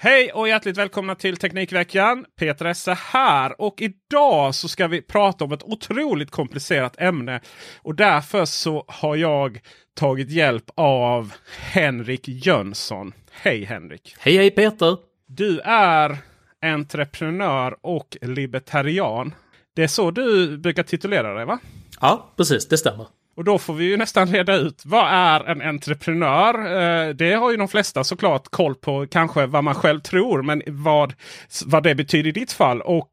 Hej och hjärtligt välkomna till Teknikveckan. Peter Esse här och idag så ska vi prata om ett otroligt komplicerat ämne. Och därför så har jag tagit hjälp av Henrik Jönsson. Hej Henrik! Hej hej Peter! Du är entreprenör och libertarian. Det är så du brukar titulera dig va? Ja, precis. Det stämmer. Och då får vi ju nästan reda ut vad är en entreprenör? Eh, det har ju de flesta såklart koll på kanske vad man själv tror. Men vad, vad det betyder i ditt fall. Och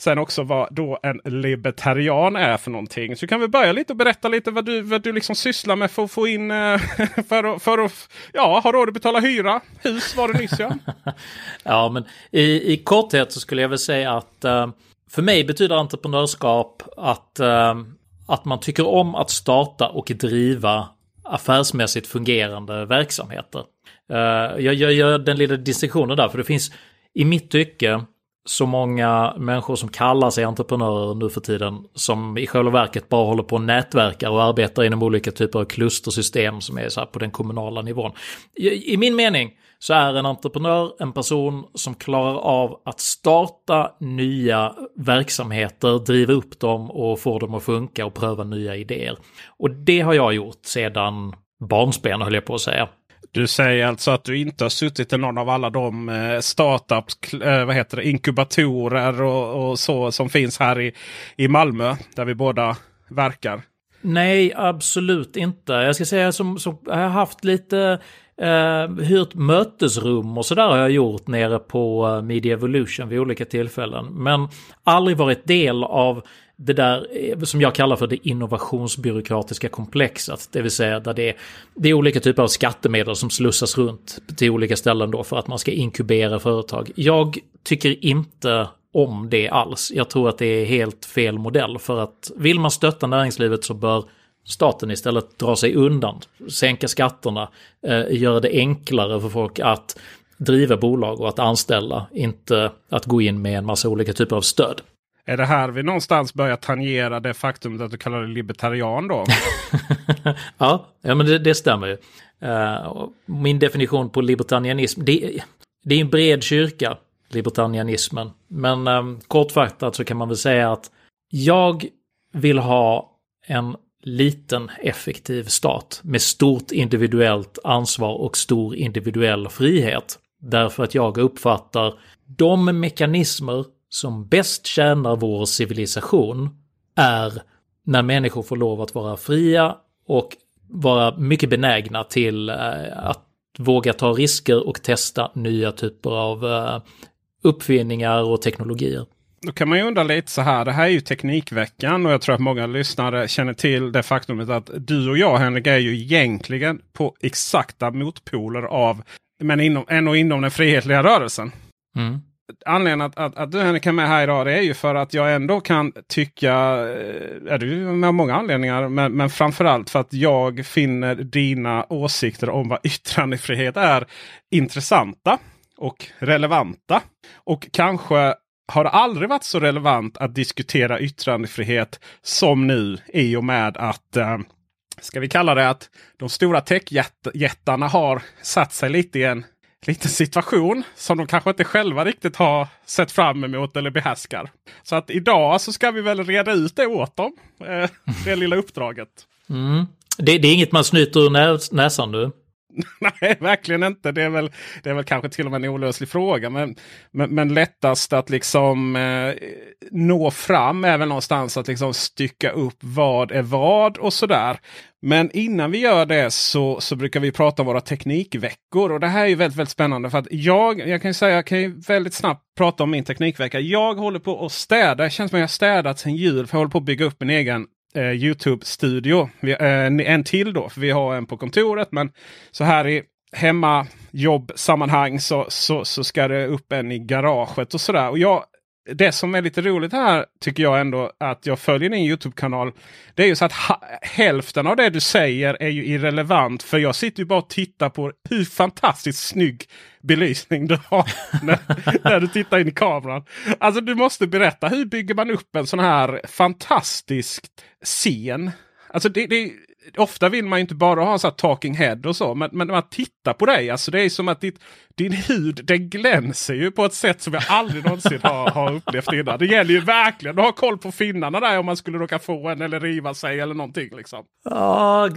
sen också vad då en libertarian är för någonting. Så kan vi börja lite och berätta lite vad du, vad du liksom sysslar med för att få in eh, för, att, för att ja, ha råd att betala hyra. Hus var det nyss ja. ja men i, i korthet så skulle jag väl säga att eh, för mig betyder entreprenörskap att att man tycker om att starta och driva affärsmässigt fungerande verksamheter. Eh, jag gör den lilla distinktionen där, för det finns i mitt tycke så många människor som kallar sig entreprenörer nu för tiden som i själva verket bara håller på och nätverkar och arbetar inom olika typer av klustersystem som är så på den kommunala nivån. I min mening så är en entreprenör en person som klarar av att starta nya verksamheter, driva upp dem och få dem att funka och pröva nya idéer. Och det har jag gjort sedan barnsben höll jag på att säga. Du säger alltså att du inte har suttit i någon av alla de eh, startups, eh, vad heter det, inkubatorer och, och, så som finns här i, i Malmö där vi båda verkar? Nej, absolut inte. Jag ska säga som, som jag har haft lite Eh, uh, hyrt mötesrum och sådär har jag gjort nere på uh, Media Evolution vid olika tillfällen. Men aldrig varit del av det där eh, som jag kallar för det innovationsbyråkratiska komplexet. Det vill säga där det är, det är olika typer av skattemedel som slussas runt till olika ställen då för att man ska inkubera företag. Jag tycker inte om det alls. Jag tror att det är helt fel modell för att vill man stötta näringslivet så bör staten istället dra sig undan, sänka skatterna, eh, göra det enklare för folk att driva bolag och att anställa, inte att gå in med en massa olika typer av stöd. Är det här vi någonstans börjar tangera det faktum att du kallar dig libertarian då? ja, ja, men det, det stämmer ju. Uh, min definition på libertarianism, det, det är en bred kyrka, libertarianismen. Men um, kortfattat så kan man väl säga att jag vill ha en liten effektiv stat med stort individuellt ansvar och stor individuell frihet. Därför att jag uppfattar de mekanismer som bäst tjänar vår civilisation är när människor får lov att vara fria och vara mycket benägna till eh, att våga ta risker och testa nya typer av eh, uppfinningar och teknologier. Då kan man ju undra lite så här. Det här är ju Teknikveckan och jag tror att många lyssnare känner till det faktumet att du och jag Henrik är ju egentligen på exakta motpoler av men inom, ändå inom den frihetliga rörelsen. Mm. anledningen att, att, att du Henrik är med här idag det är ju för att jag ändå kan tycka, eh, är du med många anledningar, men, men framförallt för att jag finner dina åsikter om vad yttrandefrihet är intressanta och relevanta. Och kanske har det aldrig varit så relevant att diskutera yttrandefrihet som nu i och med att eh, Ska vi kalla det att de stora techjättarna har satt sig lite i en liten situation som de kanske inte själva riktigt har sett fram emot eller behärskar. Så att idag så ska vi väl reda ut det åt dem. Eh, det lilla uppdraget. Mm. Det, det, är inget man snyter ur näs näsan nu. Nej, verkligen inte. Det är, väl, det är väl kanske till och med en olöslig fråga. Men, men, men lättast att liksom eh, nå fram är väl någonstans att liksom stycka upp vad är vad och sådär. Men innan vi gör det så, så brukar vi prata om våra teknikveckor. Och det här är ju väldigt, väldigt spännande. För att jag, jag kan säga, jag kan ju väldigt snabbt prata om min teknikvecka. Jag håller på att städa. Det känns som att jag har städat sedan jul. För jag håller på att bygga upp min egen eh, Youtube-studio. Eh, en till då, för vi har en på kontoret. Men så här i hemmajobbsammanhang så, så, så ska det upp en i garaget och sådär. Och jag det som är lite roligt här tycker jag ändå att jag följer din Youtube-kanal. Det är ju så att hälften av det du säger är ju irrelevant. För jag sitter ju bara och tittar på hur fantastiskt snygg belysning du har när, när, du tittar in i kameran. Alltså du måste berätta, hur bygger man upp en sån här fantastisk scen? Alltså det, det, ofta vill man ju inte bara ha så här talking head och så. Men, men när man tittar på dig, alltså det är som att ditt, din hud den glänser ju på ett sätt som jag aldrig någonsin har, har upplevt innan. Det gäller ju verkligen att ha koll på finnarna där om man skulle råka få en eller riva sig eller någonting. Liksom. Ja,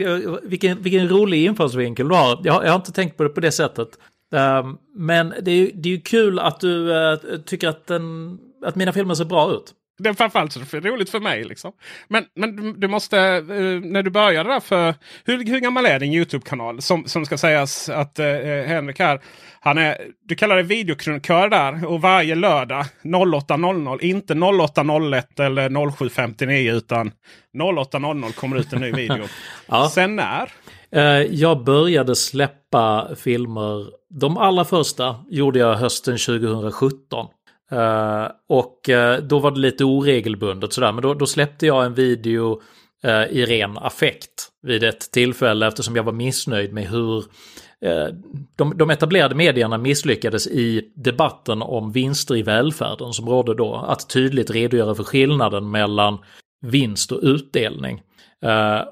vilken, vilken rolig infallsvinkel du har. Jag, jag har inte tänkt på det på det sättet. Um, men det är ju det är kul att du uh, tycker att, den, att mina filmer ser bra ut det är framförallt så det är roligt för mig. Liksom. Men, men du måste, uh, när du började där för, hur, hur gammal är din Youtube-kanal? Som, som ska sägas att uh, Henrik här, han är, du kallar det videokrönikör där och varje lördag 08.00, inte 08.01 eller 07.59 utan 08.00 kommer ut en ny video. ja. Sen när? Jag började släppa filmer. De allra första gjorde jag hösten 2017. Uh, och uh, då var det lite oregelbundet sådär, men då, då släppte jag en video uh, i ren affekt vid ett tillfälle eftersom jag var missnöjd med hur de, de etablerade medierna misslyckades i debatten om vinster i välfärden som rådde då. Att tydligt redogöra för skillnaden mellan vinst och utdelning.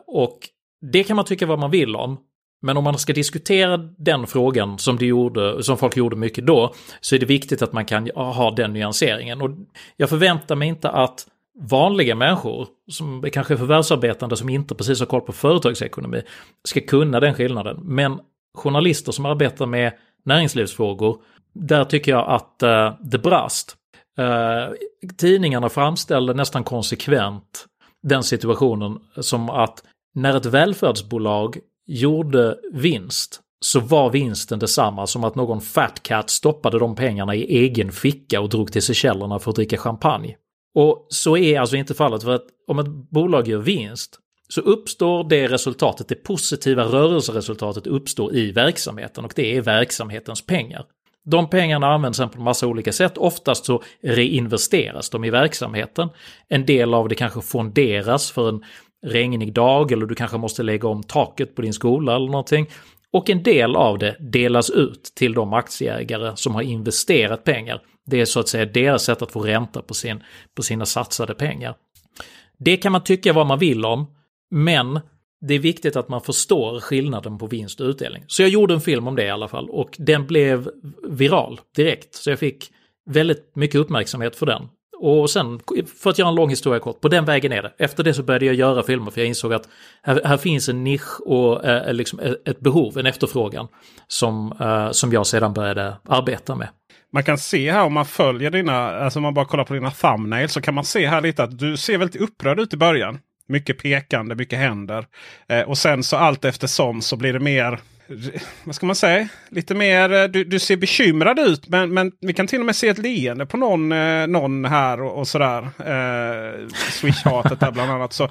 och det kan man tycka vad man vill om, men om man ska diskutera den frågan som, det gjorde, som folk gjorde mycket då, så är det viktigt att man kan ha den nyanseringen. Och jag förväntar mig inte att vanliga människor, som är kanske förvärvsarbetande, som inte precis har koll på företagsekonomi, ska kunna den skillnaden. Men journalister som arbetar med näringslivsfrågor, där tycker jag att uh, det brast. Uh, tidningarna framställde nästan konsekvent den situationen som att när ett välfärdsbolag gjorde vinst så var vinsten detsamma som att någon fat cat stoppade de pengarna i egen ficka och drog till Seychellerna för att dricka champagne. Och så är alltså inte fallet för att om ett bolag gör vinst så uppstår det resultatet, det positiva rörelseresultatet uppstår i verksamheten och det är verksamhetens pengar. De pengarna används sen på massa olika sätt. Oftast så reinvesteras de i verksamheten. En del av det kanske fonderas för en regnig dag eller du kanske måste lägga om taket på din skola eller någonting. Och en del av det delas ut till de aktieägare som har investerat pengar. Det är så att säga deras sätt att få ränta på, sin, på sina satsade pengar. Det kan man tycka vad man vill om, men det är viktigt att man förstår skillnaden på vinst och utdelning. Så jag gjorde en film om det i alla fall och den blev viral direkt. Så jag fick väldigt mycket uppmärksamhet för den. Och sen, för att göra en lång historia kort, på den vägen är det. Efter det så började jag göra filmer för jag insåg att här, här finns en nisch och eh, eh liksom eh, ett behov, en efterfrågan som, eh, som jag sedan började arbeta med. Man kan se här om man följer dina, alltså om man bara kollar på dina thumbnails så kan man se här lite att du ser väldigt upprörd ut i början. Mycket pekande, mycket händer. Eh, och sen så allt eftersom så blir det mer vad ska man säga? Lite mer, eh, du, du ser bekymrad ut men, men vi kan till och med se ett leende på någon, eh, någon här och, och sådär. Eh, Swish-hatet där bland annat. Så, eh,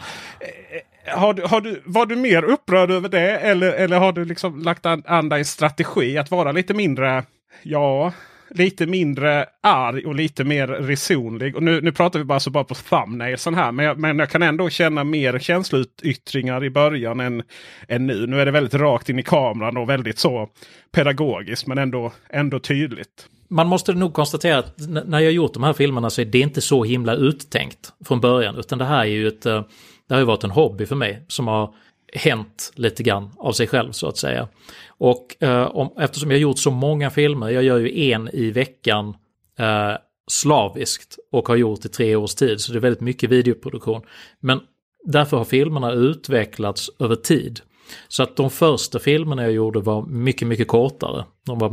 har du, har du, var du mer upprörd över det eller, eller har du liksom lagt an, an dig strategi att vara lite mindre, ja, lite mindre arg och lite mer resonlig. Och nu, nu pratar vi bara, så bara på thumbnailsen här. Men jag, men jag kan ändå känna mer känsloyttringar i början än, än nu. Nu är det väldigt rakt in i kameran och väldigt så pedagogiskt men ändå, ändå tydligt. Man måste nog konstatera att när jag gjort de här filmerna så är det inte så himla uttänkt från början. Utan det här är ju ett, eh, det har ju varit en hobby för mig som har hänt lite grann av sig själv så att säga. Och eh, om, eftersom jag gjort så många filmer, jag gör ju en i veckan eh, slaviskt och har gjort i tre års tid, så det är väldigt mycket videoproduktion. Men därför har filmerna utvecklats över tid. Så att de första filmerna jag gjorde var mycket, mycket kortare. De var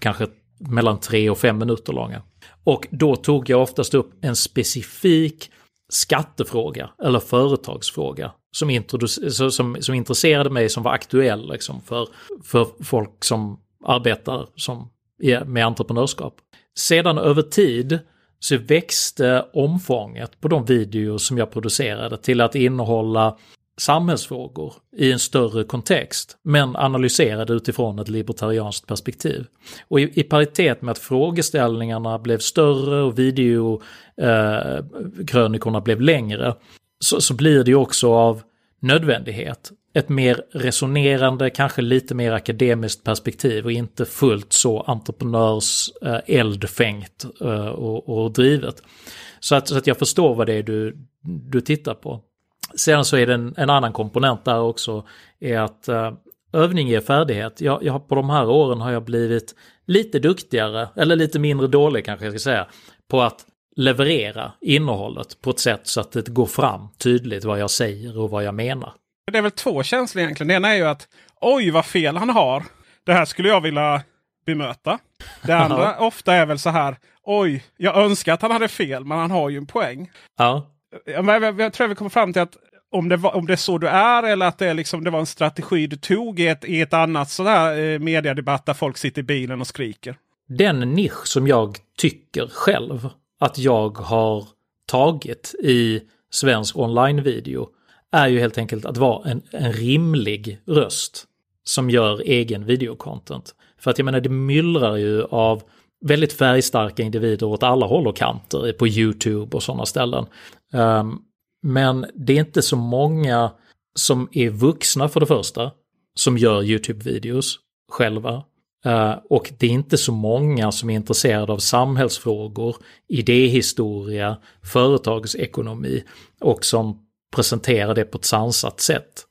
kanske mellan tre och fem minuter långa. Och då tog jag oftast upp en specifik skattefråga eller företagsfråga som, som, som intresserade mig, som var aktuell liksom, för, för folk som arbetar som, med entreprenörskap. Sedan över tid så växte omfånget på de videos som jag producerade till att innehålla samhällsfrågor i en större kontext, men analyserade utifrån ett libertarianskt perspektiv. Och i, i paritet med att frågeställningarna blev större och videokrönikorna eh, blev längre, så, så blir det ju också av nödvändighet ett mer resonerande, kanske lite mer akademiskt perspektiv och inte fullt så entreprenörs-eldfängt eh, eh, och, och drivet. Så att, så att jag förstår vad det är du, du tittar på. Sen så är det en, en annan komponent där också, är att uh, övning ger färdighet. Jag, jag, på de här åren har jag blivit lite duktigare, eller lite mindre dålig kanske jag ska säga, på att leverera innehållet på ett sätt så att det går fram tydligt vad jag säger och vad jag menar. Det är väl två känslor egentligen. Det ena är ju att oj vad fel han har. Det här skulle jag vilja bemöta. Det andra ofta är väl så här. Oj, jag önskar att han hade fel men han har ju en poäng. Ja. Jag, jag, jag tror vi kommer fram till att om det, var, om det är så du är eller att det, är liksom, det var en strategi du tog i ett, i ett annat sådär eh, mediedebatt där folk sitter i bilen och skriker. Den nisch som jag tycker själv att jag har tagit i svensk online-video är ju helt enkelt att vara en, en rimlig röst som gör egen videocontent. För att jag menar, det myllrar ju av väldigt färgstarka individer åt alla håll och kanter på YouTube och sådana ställen. Um, men det är inte så många som är vuxna för det första, som gör YouTube-videos själva. Eh, och det är inte så många som är intresserade av samhällsfrågor, idéhistoria, företagsekonomi och som presenterar det på ett sansat sätt.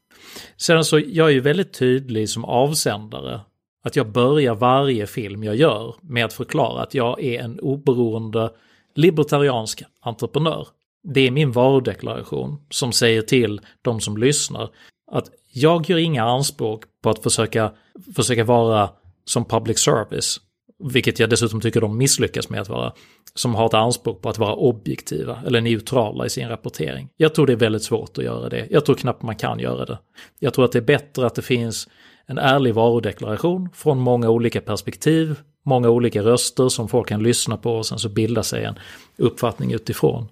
Sen så, jag är ju väldigt tydlig som avsändare att jag börjar varje film jag gör med att förklara att jag är en oberoende libertariansk entreprenör. Det är min varudeklaration som säger till de som lyssnar att jag gör inga anspråk på att försöka, försöka vara som public service, vilket jag dessutom tycker de misslyckas med att vara, som har ett anspråk på att vara objektiva eller neutrala i sin rapportering. Jag tror det är väldigt svårt att göra det. Jag tror knappt man kan göra det. Jag tror att det är bättre att det finns en ärlig varudeklaration från många olika perspektiv, många olika röster som folk kan lyssna på och sen så bilda sig en uppfattning utifrån.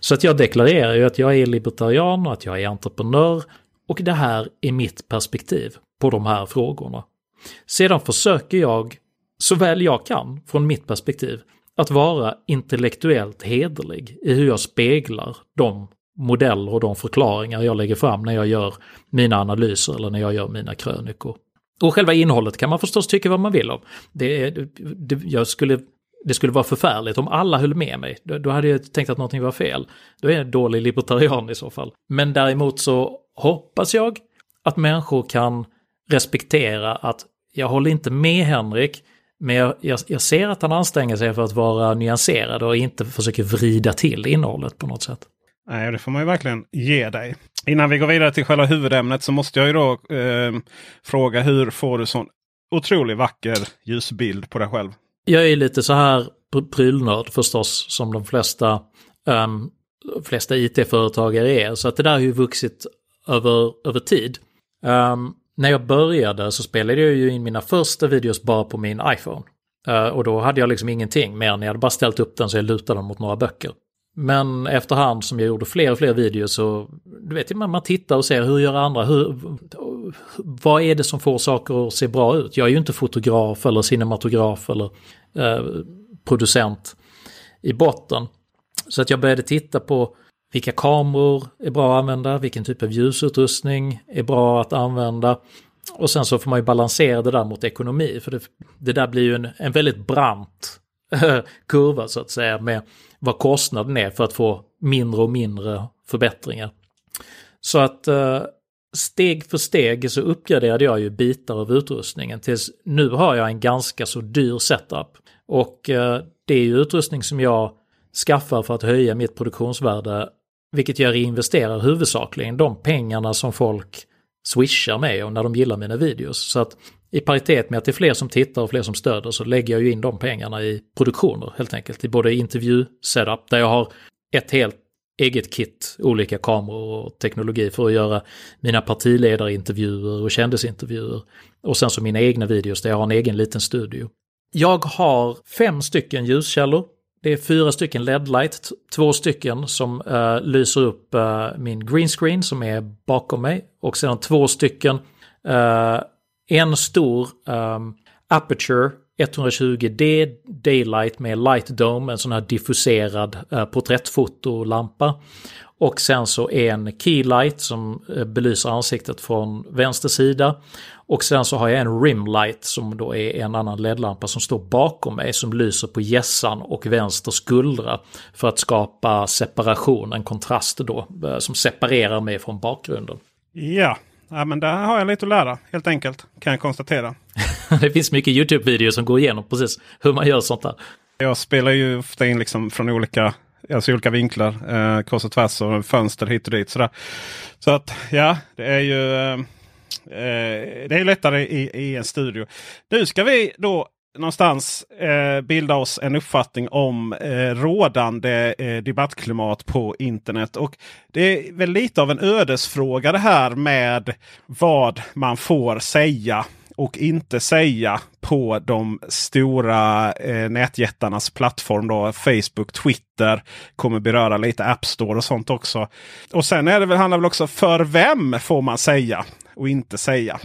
Så att jag deklarerar ju att jag är libertarian och att jag är entreprenör och det här är mitt perspektiv på de här frågorna. Sedan försöker jag, så väl jag kan från mitt perspektiv, att vara intellektuellt hederlig i hur jag speglar de modeller och de förklaringar jag lägger fram när jag gör mina analyser eller när jag gör mina krönikor. Och själva innehållet kan man förstås tycka vad man vill om. Det, det, jag skulle, det skulle vara förfärligt om alla höll med mig. Då, då hade jag tänkt att någonting var fel. Då är jag en dålig libertarian i så fall. Men däremot så hoppas jag att människor kan respektera att jag håller inte med Henrik, men jag, jag, jag, ser att han anstränger sig för att vara nyanserad och inte försöker vrida till innehållet på något sätt. Nej, det får man ju verkligen ge dig. Innan vi går vidare till själva huvudämnet så måste jag ju då eh, fråga hur får du sån otroligt vacker ljusbild på dig själv? Jag är lite så här prylnörd förstås som de flesta, um, flesta it-företagare är. Så att det där har ju vuxit över, över tid. Um, när jag började så spelade jag ju in mina första videos bara på min iPhone. Eh, och då hade jag liksom ingenting mer än jag hade bara ställt upp den så jag lutade den mot några böcker. Men efterhand som jag gjorde fler och fler videos så, du vet, man, man tittar och ser hur gör andra, hur, vad är det som får saker att se bra ut? Jag är ju inte fotograf eller cinematograf eller eh, producent i botten. Så att jag började titta på vilka kameror är bra att använda, vilken typ av ljusutrustning är bra att använda. Och sen så får man ju balansera det där mot ekonomi, för det, det där blir ju en, en väldigt brant kurva så att säga med vad kostnaden är för att få mindre och mindre förbättringar. Så att eh, steg för steg så uppgraderade jag ju bitar av utrustningen tills nu har jag en ganska så dyr setup. Och eh, det är ju utrustning som jag skaffar för att höja mitt produktionsvärde, vilket jag reinvesterar huvudsakligen de pengarna som folk swishar med och när de gillar mina videos. Så att i paritet med att det är fler som tittar och fler som stöder så lägger jag ju in de pengarna i produktioner helt enkelt. I både intervju-setup där jag har ett helt eget kit, olika kameror och teknologi för att göra mina partiledarintervjuer och kändisintervjuer. Och sen så mina egna videos där jag har en egen liten studio. Jag har fem stycken ljuskällor. Det är fyra stycken LED-light, två stycken som uh, lyser upp uh, min green screen som är bakom mig och sedan två stycken, uh, en stor um, Aperture 120D Daylight med Light Dome, en sån här diffuserad uh, porträttfotolampa. Och sen så en Keylight som eh, belyser ansiktet från vänster sida. Och sen så har jag en Rimlight som då är en annan LED-lampa som står bakom mig som lyser på gässan och vänster skuldra. För att skapa separation, en kontrast då, eh, som separerar mig från bakgrunden. Ja, ja men där har jag lite att lära helt enkelt, kan jag konstatera. det finns mycket YouTube-videor som går igenom precis hur man gör sånt där. Jag spelar ju ofta in liksom från olika, alltså olika vinklar, eh, kors och tvärs och fönster hit och dit. Sådär. Så att ja, det är ju eh, eh, det är lättare i, i en studio. Nu ska vi då någonstans eh, bilda oss en uppfattning om eh, rådande eh, debattklimat på internet. Och Det är väl lite av en ödesfråga det här med vad man får säga och inte säga på de stora eh, nätjättarnas plattform. Då, Facebook, Twitter kommer beröra lite App Store och sånt också. Och sen är det väl, handlar det väl också för vem får man säga och inte säga.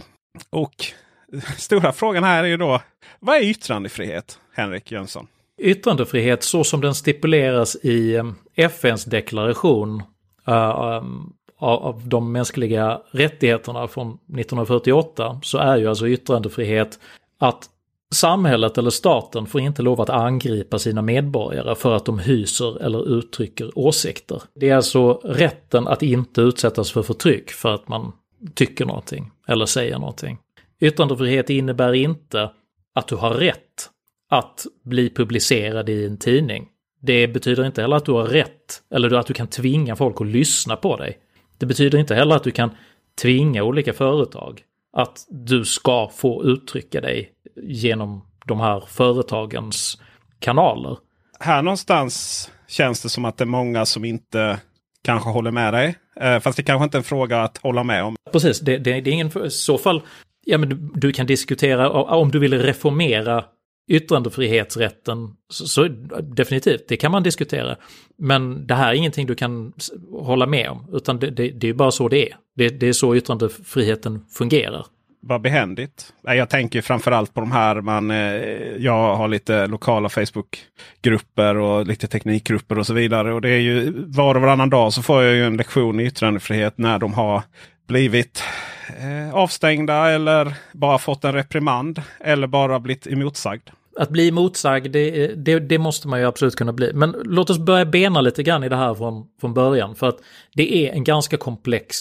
Och stora frågan här är ju då vad är yttrandefrihet? Henrik Jönsson. Yttrandefrihet så som den stipuleras i eh, FNs deklaration uh, um, av de mänskliga rättigheterna från 1948 så är ju alltså yttrandefrihet att samhället eller staten får inte lov att angripa sina medborgare för att de hyser eller uttrycker åsikter. Det är alltså rätten att inte utsättas för förtryck för att man tycker någonting eller säger någonting. Yttrandefrihet innebär inte att du har rätt att bli publicerad i en tidning. Det betyder inte heller att du har rätt, eller att du kan tvinga folk att lyssna på dig. Det betyder inte heller att du kan tvinga olika företag att du ska få uttrycka dig genom de här företagens kanaler. Här någonstans känns det som att det är många som inte kanske håller med dig. Eh, fast det kanske inte är en fråga att hålla med om. Precis, det, det, det är ingen... I så fall, ja men du, du, kan diskutera om du vill reformera yttrandefrihetsrätten, så, så, definitivt, det kan man diskutera. Men det här är ingenting du kan hålla med om, utan det, det, det är bara så det är. Det, det är så yttrandefriheten fungerar vad behändigt. Jag tänker framförallt på de här. Man, eh, jag har lite lokala Facebookgrupper och lite teknikgrupper och så vidare. Och det är ju var och varannan dag så får jag ju en lektion i yttrandefrihet när de har blivit eh, avstängda eller bara fått en reprimand eller bara blivit emotsagd. Att bli motsagd, det, det, det, måste man ju absolut kunna bli. Men låt oss börja bena lite grann i det här från, från början. För att det är en ganska komplex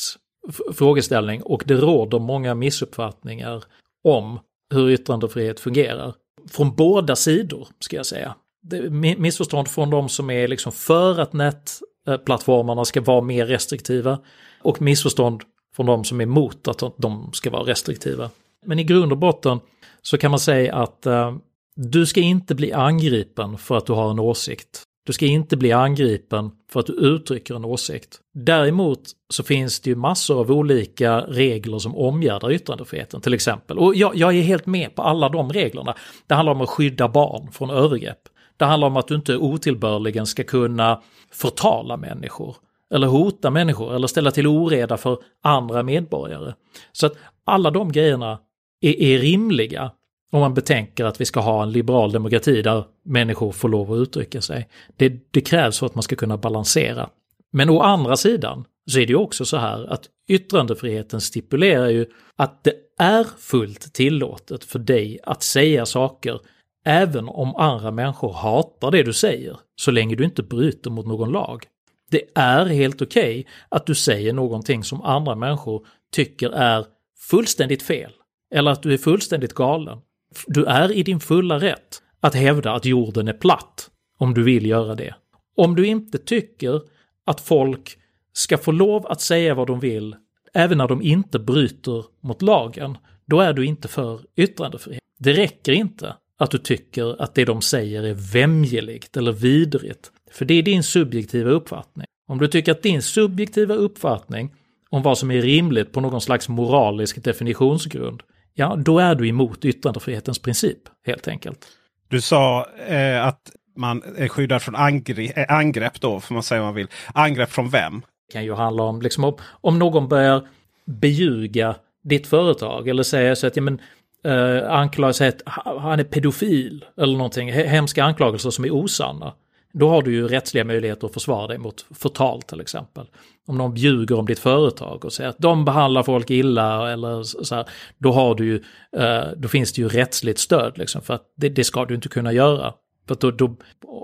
frågeställning och det råder många missuppfattningar om hur yttrandefrihet fungerar. Från båda sidor, ska jag säga. Det missförstånd från de som är liksom för att nätplattformarna ska vara mer restriktiva och missförstånd från de som är emot att de ska vara restriktiva. Men i grund och botten så kan man säga att eh, du ska inte bli angripen för att du har en åsikt. Du ska inte bli angripen för att du uttrycker en åsikt. Däremot så finns det ju massor av olika regler som omgärdar yttrandefriheten till exempel. Och jag, jag är helt med på alla de reglerna. Det handlar om att skydda barn från övergrepp. Det handlar om att du inte otillbörligen ska kunna förtala människor. eller hota människor eller ställa till oreda för andra medborgare. Så att alla de grejerna är, är rimliga om man betänker att vi ska ha en liberal demokrati där människor får lov att uttrycka sig. Det, det krävs för att man ska kunna balansera. Men å andra sidan så är det ju också så här att yttrandefriheten stipulerar ju att det är fullt tillåtet för dig att säga saker även om andra människor hatar det du säger, så länge du inte bryter mot någon lag. Det är helt okej okay att du säger någonting som andra människor tycker är fullständigt fel, eller att du är fullständigt galen. Du är i din fulla rätt att hävda att jorden är platt, om du vill göra det. Om du inte tycker att folk ska få lov att säga vad de vill, även när de inte bryter mot lagen, då är du inte för yttrandefrihet. Det räcker inte att du tycker att det de säger är vämjeligt eller vidrigt. För det är din subjektiva uppfattning. Om du tycker att din subjektiva uppfattning om vad som är rimligt på någon slags moralisk definitionsgrund, ja, då är du emot yttrandefrihetens princip, helt enkelt. Du sa eh, att man är skyddad från angrepp, eh, angrepp då, får man säga vad man vill. Angrepp från vem? Det kan ju handla om, liksom, om, om någon börjar beljuga ditt företag eller säga så att ja, men, eh, anklagar sig att han är pedofil eller någonting, hemska anklagelser som är osanna. Då har du ju rättsliga möjligheter att försvara dig mot förtal till exempel. Om någon bjuger om ditt företag och säger att de behandlar folk illa eller så här, då har du ju, eh, då finns det ju rättsligt stöd liksom för att det, det ska du inte kunna göra. För då, då,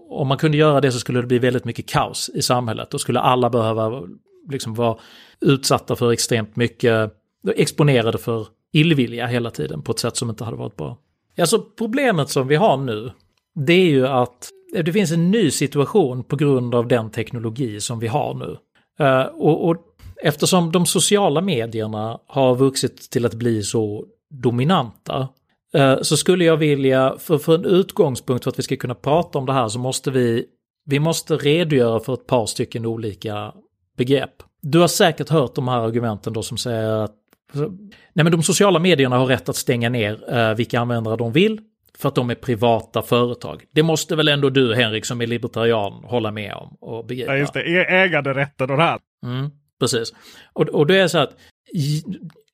om man kunde göra det så skulle det bli väldigt mycket kaos i samhället. Då skulle alla behöva liksom vara utsatta för extremt mycket, exponerade för illvilja hela tiden på ett sätt som inte hade varit bra. Alltså problemet som vi har nu, det är ju att det finns en ny situation på grund av den teknologi som vi har nu. Uh, och, och, eftersom de sociala medierna har vuxit till att bli så dominanta eh, så skulle jag vilja, för, för en utgångspunkt för att vi ska kunna prata om det här så måste vi, vi måste redogöra för ett par stycken olika begrepp. Du har säkert hört de här argumenten då som säger att Nej men de sociala medierna har rätt att stänga ner eh, vilka användare de vill för att de är privata företag. Det måste väl ändå du Henrik som är libertarian hålla med om och begripa? Ja just det, äganderätten och det här. Mm, precis. Och, och det är så att,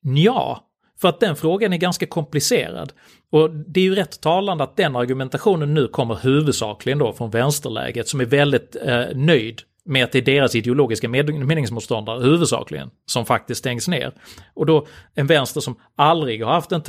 ja, för att den frågan är ganska komplicerad. Och det är ju rätt talande att den argumentationen nu kommer huvudsakligen då från vänsterläget som är väldigt eh, nöjd med att det är deras ideologiska meningsmotståndare huvudsakligen som faktiskt stängs ner. Och då en vänster som aldrig har haft en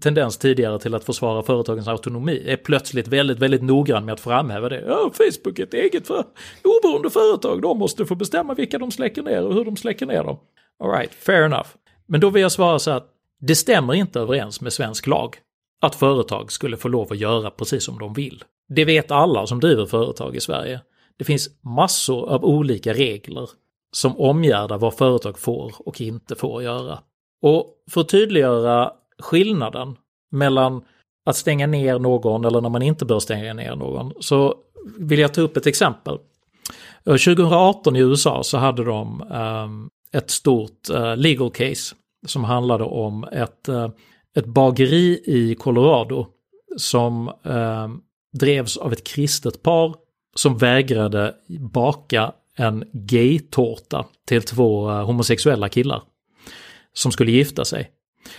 tendens tidigare till att försvara företagens autonomi är plötsligt väldigt, väldigt noggrann med att framhäva det. Ja, Facebook är ett eget för oberoende företag, de måste få bestämma vilka de släcker ner och hur de släcker ner dem. Alright, fair enough. Men då vill jag svara så att det stämmer inte överens med svensk lag att företag skulle få lov att göra precis som de vill. Det vet alla som driver företag i Sverige. Det finns massor av olika regler som omgärdar vad företag får och inte får göra. Och för att tydliggöra skillnaden mellan att stänga ner någon eller när man inte bör stänga ner någon så vill jag ta upp ett exempel. Eh, 2018 i USA så hade de um, ett stort uh, legal case som handlade om ett, uh, ett bageri i Colorado som ehm, drevs av ett kristet par som vägrade baka en gay-tårta till två eh, homosexuella killar som skulle gifta sig.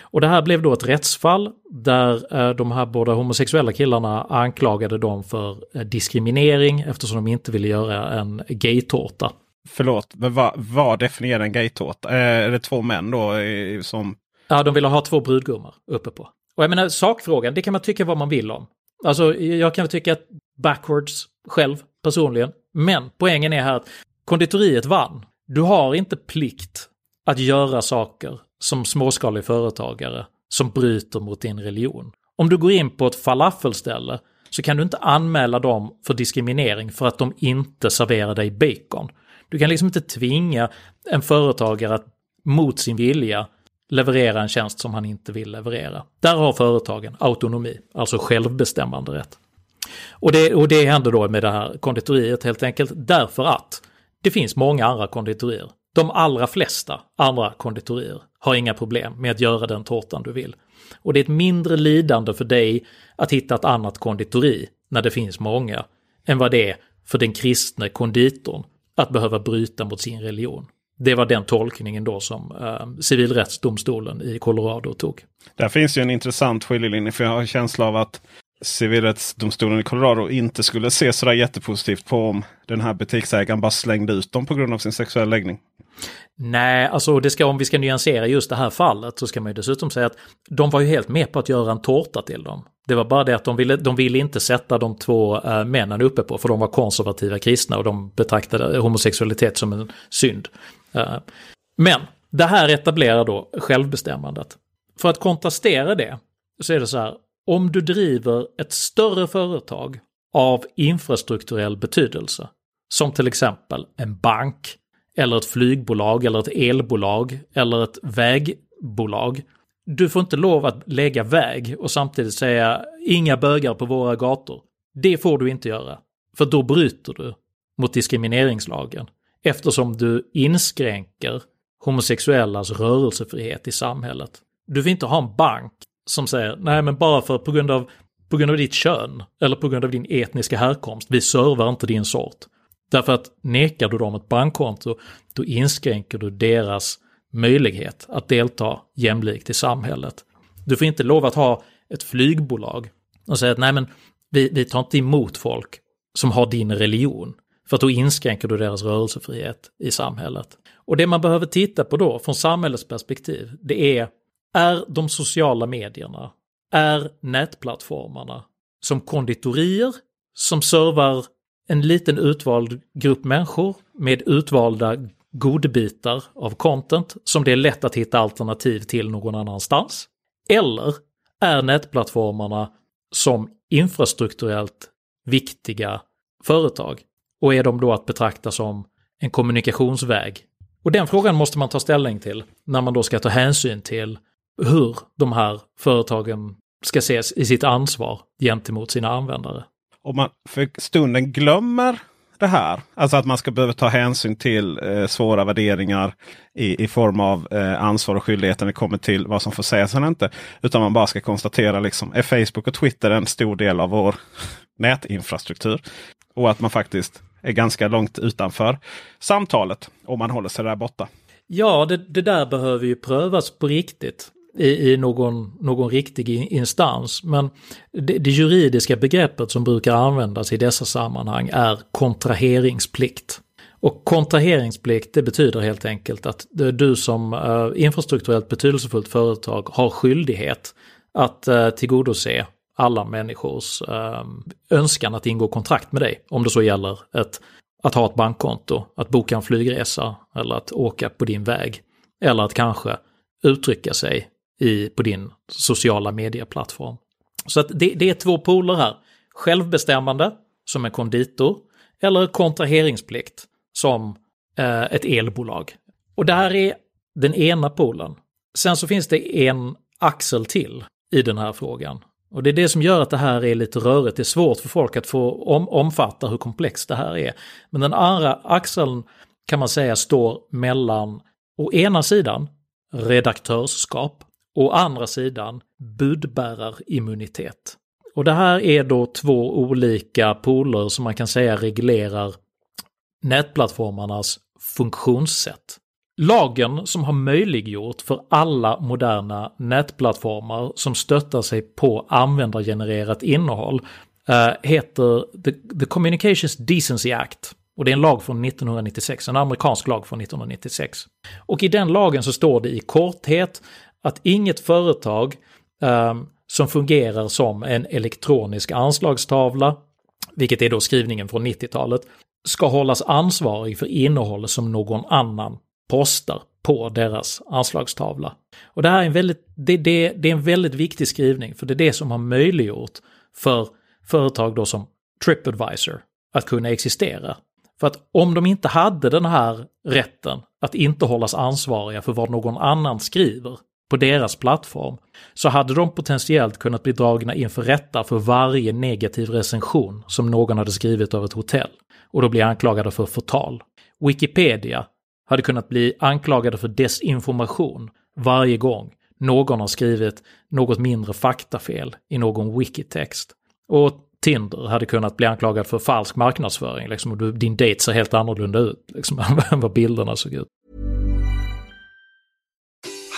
Och det här blev då ett rättsfall där eh, de här båda homosexuella killarna anklagade dem för eh, diskriminering eftersom de inte ville göra en gay-tårta. Förlåt, men vad, vad definierar en gay-tårta? Är det två män då som... Ja, de ville ha två brudgummar uppe på. Och jag menar sakfrågan, det kan man tycka vad man vill om. Alltså jag kan tycka att backwards själv personligen. Men poängen är här att konditoriet vann. Du har inte plikt att göra saker som småskalig företagare som bryter mot din religion. Om du går in på ett falafelställe så kan du inte anmäla dem för diskriminering för att de inte serverar dig bacon. Du kan liksom inte tvinga en företagare att mot sin vilja leverera en tjänst som han inte vill leverera. Där har företagen autonomi, alltså självbestämmande rätt. Och det, och det händer då med det här konditoriet helt enkelt därför att det finns många andra konditorier. De allra flesta andra konditorier har inga problem med att göra den tårtan du vill. Och det är ett mindre lidande för dig att hitta ett annat konditori när det finns många än vad det är för den kristne konditorn att behöva bryta mot sin religion. Det var den tolkningen då som eh, civilrättsdomstolen i Colorado tog. Där finns ju en intressant skiljelinje för jag har en känsla av att civilrättsdomstolen i Colorado inte skulle se sådär jättepositivt på om den här butiksägaren bara slängde ut dem på grund av sin sexuella läggning. Nej, alltså det ska, om vi ska nyansera just det här fallet så ska man ju dessutom säga att de var ju helt med på att göra en tårta till dem. Det var bara det att de ville, de ville inte sätta de två äh, männen uppe på för de var konservativa kristna och de betraktade homosexualitet som en synd. Äh, men det här etablerar då självbestämmandet. För att kontrastera det så är det så här, om du driver ett större företag av infrastrukturell betydelse, som till exempel en bank, eller ett flygbolag, eller ett elbolag, eller ett vägbolag. Du får inte lov att lägga väg och samtidigt säga inga bögar på våra gator. Det får du inte göra, för då bryter du mot diskrimineringslagen eftersom du inskränker homosexuellas rörelsefrihet i samhället. Du vill inte ha en bank som säger nej men bara för på grund av på grund av ditt kön eller på grund av din etniska härkomst, vi servar inte din sort. Därför att nekar du dem ett bankkonto, då inskränker du deras möjlighet att delta jämlikt i samhället. Du får inte lov att ha ett flygbolag och säga att nej men vi, vi tar inte emot folk som har din religion. För att då inskränker du deras rörelsefrihet i samhället. Och det man behöver titta på då från samhällets perspektiv, det är är de sociala medierna, är nätplattformarna som konditorier som servar en liten utvald grupp människor med utvalda godbitar av content som det är lätt att hitta alternativ till någon annanstans? Eller är nätplattformarna som infrastrukturellt viktiga företag? Och är de då att betrakta som en kommunikationsväg? Och den frågan måste man ta ställning till när man då ska ta hänsyn till hur de här företagen ska ses i sitt ansvar gentemot sina användare. Om man för stunden glömmer det här, alltså att man ska behöva ta hänsyn till eh, svåra värderingar i, i form av eh, ansvar och skyldigheter när det kommer till vad som får sägas eller inte. Utan man bara ska konstatera liksom, är Facebook och Twitter en stor del av vår nätinfrastruktur? Och att man faktiskt är ganska långt utanför samtalet om man håller sig där borta. Ja, det, det där behöver ju prövas på riktigt i, i någon, någon riktig instans. Men det, det, juridiska begreppet som brukar användas i dessa sammanhang är kontraheringsplikt. Och kontraheringsplikt det betyder helt enkelt att du som eh, infrastrukturellt betydelsefullt företag har skyldighet att eh, tillgodose alla människors eh, önskan att ingå kontrakt med dig. Om det så gäller ett, att ha ett bankkonto, att boka en flygresa eller att åka på din väg. Eller att kanske uttrycka sig i, på din sociala medieplattform. Så att det, det är två poler här. Självbestämmande som en konditor eller kontraheringsplikt som eh, ett elbolag. Och det här är den ena polen. Sen så finns det en axel till i den här frågan. Och det är det som gör att det här är lite rörigt. Det är svårt för folk att få om, omfatta hur komplext det här är. Men den andra axeln kan man säga står mellan å ena sidan redaktörskap Å andra sidan budbärarimmunitet. Och det här är då två olika poler som man kan säga reglerar nätplattformarnas funktionssätt. Lagen som har möjliggjort för alla moderna nätplattformar som stöttar sig på användargenererat innehåll eh, heter The, The Communications Decency Act. Och det är en lag från 1996, en amerikansk lag från 1996. Och i den lagen så står det i korthet att inget företag eh, som fungerar som en elektronisk anslagstavla, vilket är då skrivningen från 90-talet, ska hållas ansvarig för innehåll som någon annan postar på deras anslagstavla. Och det här är en väldigt, det, det, det är en väldigt viktig skrivning, för det är det som har möjliggjort för företag då som Tripadvisor att kunna existera. För att om de inte hade den här rätten att inte hållas ansvariga för vad någon annan skriver, på deras plattform så hade de potentiellt kunnat bli dragna inför rätta för varje negativ recension som någon hade skrivit av ett hotell och då bli anklagade för förtal. Wikipedia hade kunnat bli anklagade för desinformation varje gång någon har skrivit något mindre faktafel i någon wikitext. Och Tinder hade kunnat bli anklagad för falsk marknadsföring. Liksom, och din date ser helt annorlunda ut liksom, än vad bilderna såg ut.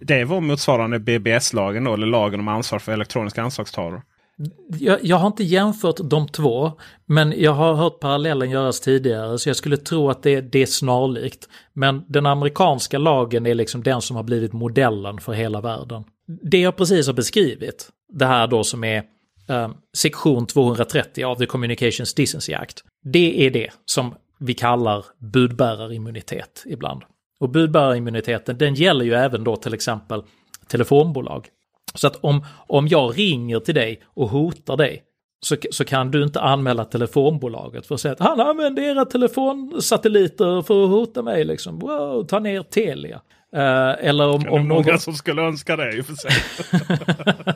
Det var motsvarande BBS-lagen då, eller lagen om ansvar för elektroniska anslagstavlor. Jag, jag har inte jämfört de två, men jag har hört parallellen göras tidigare, så jag skulle tro att det, det är snarlikt. Men den amerikanska lagen är liksom den som har blivit modellen för hela världen. Det jag precis har beskrivit, det här då som är eh, sektion 230 av The Communications Decency Act, det är det som vi kallar budbärarimmunitet ibland. Och budbärarimmuniteten den gäller ju även då till exempel telefonbolag. Så att om, om jag ringer till dig och hotar dig så, så kan du inte anmäla telefonbolaget för att säga att han använder era telefonsatelliter för att hota mig. Liksom. Wow, ta ner Telia. Uh, eller om, Det om många någon... som skulle önska det i och för sig.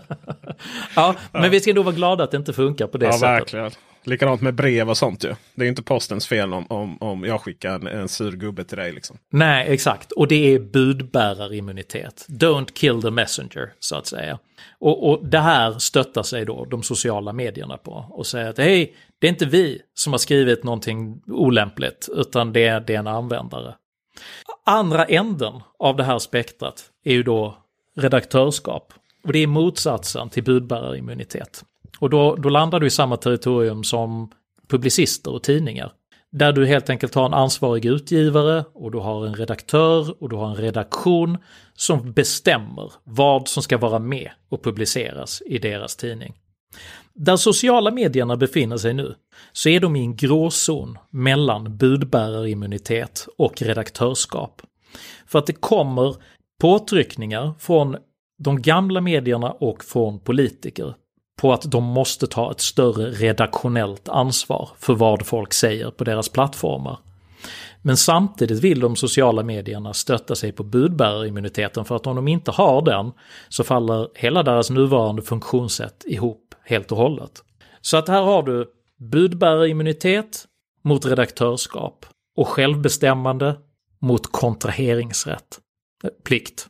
ja, men vi ska nog vara glada att det inte funkar på det ja, sättet. verkligen. Likadant med brev och sånt ju. Det är ju inte postens fel om, om, om jag skickar en, en sur gubbe till dig. Liksom. Nej, exakt. Och det är budbärarimmunitet. Don't kill the messenger, så att säga. Och, och det här stöttar sig då de sociala medierna på och säger att hej, det är inte vi som har skrivit någonting olämpligt, utan det är, det är en användare. Andra änden av det här spektrat är ju då redaktörskap. Och det är motsatsen till budbärarimmunitet. Och då, då landar du i samma territorium som publicister och tidningar. Där du helt enkelt har en ansvarig utgivare och du har en redaktör och du har en redaktion som bestämmer vad som ska vara med och publiceras i deras tidning. Där sociala medierna befinner sig nu så är de i en gråzon mellan budbärarimmunitet och redaktörskap. För att det kommer påtryckningar från de gamla medierna och från politiker på att de måste ta ett större redaktionellt ansvar för vad folk säger på deras plattformar. Men samtidigt vill de sociala medierna stötta sig på budbärarimmuniteten för att om de inte har den så faller hela deras nuvarande funktionssätt ihop helt och hållet. Så att här har du budbärarimmunitet mot redaktörskap och självbestämmande mot kontraheringsrätt. Plikt.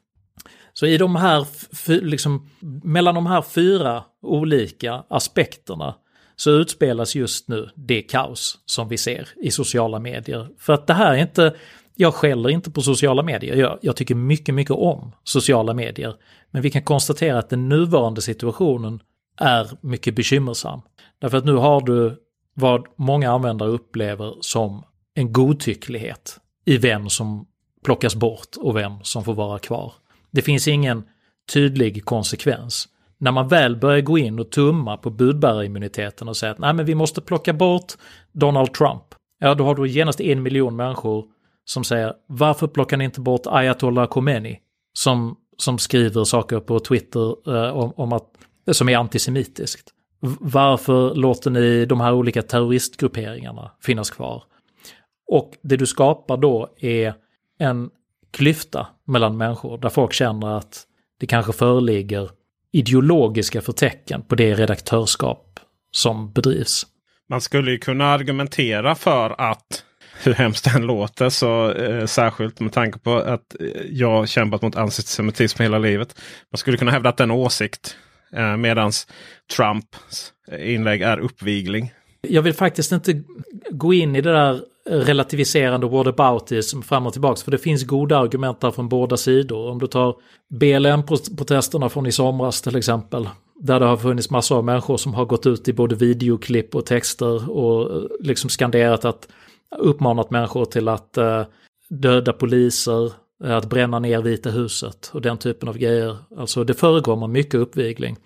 Så i de här, liksom, mellan de här fyra olika aspekterna så utspelas just nu det kaos som vi ser i sociala medier. För att det här är inte, jag skäller inte på sociala medier, jag, jag tycker mycket, mycket om sociala medier. Men vi kan konstatera att den nuvarande situationen är mycket bekymmersam. Därför att nu har du vad många användare upplever som en godtycklighet i vem som plockas bort och vem som får vara kvar. Det finns ingen tydlig konsekvens. När man väl börjar gå in och tumma på budbärarimmuniteten och säga att nej men vi måste plocka bort Donald Trump. Ja, då har du genast en miljon människor som säger varför plockar ni inte bort Ayatollah Khomeini? Som, som skriver saker på Twitter eh, om, om att, eh, som är antisemitiskt. Varför låter ni de här olika terroristgrupperingarna finnas kvar? Och det du skapar då är en klyfta mellan människor där folk känner att det kanske föreligger ideologiska förtecken på det redaktörskap som bedrivs. Man skulle ju kunna argumentera för att hur hemskt den låter, så eh, särskilt med tanke på att eh, jag kämpat mot antisemitism hela livet. Man skulle kunna hävda att den åsikt eh, medans Trumps inlägg är uppvigling. Jag vill faktiskt inte gå in i det där relativiserande whataboutism fram och tillbaks, för det finns goda argument där från båda sidor. Om du tar BLM-protesterna från i somras till exempel, där det har funnits massor av människor som har gått ut i både videoklipp och texter och eh, liksom skanderat att uppmanat människor till att eh, döda poliser, eh, att bränna ner Vita huset och den typen av grejer. Alltså det förekommer mycket uppvigling.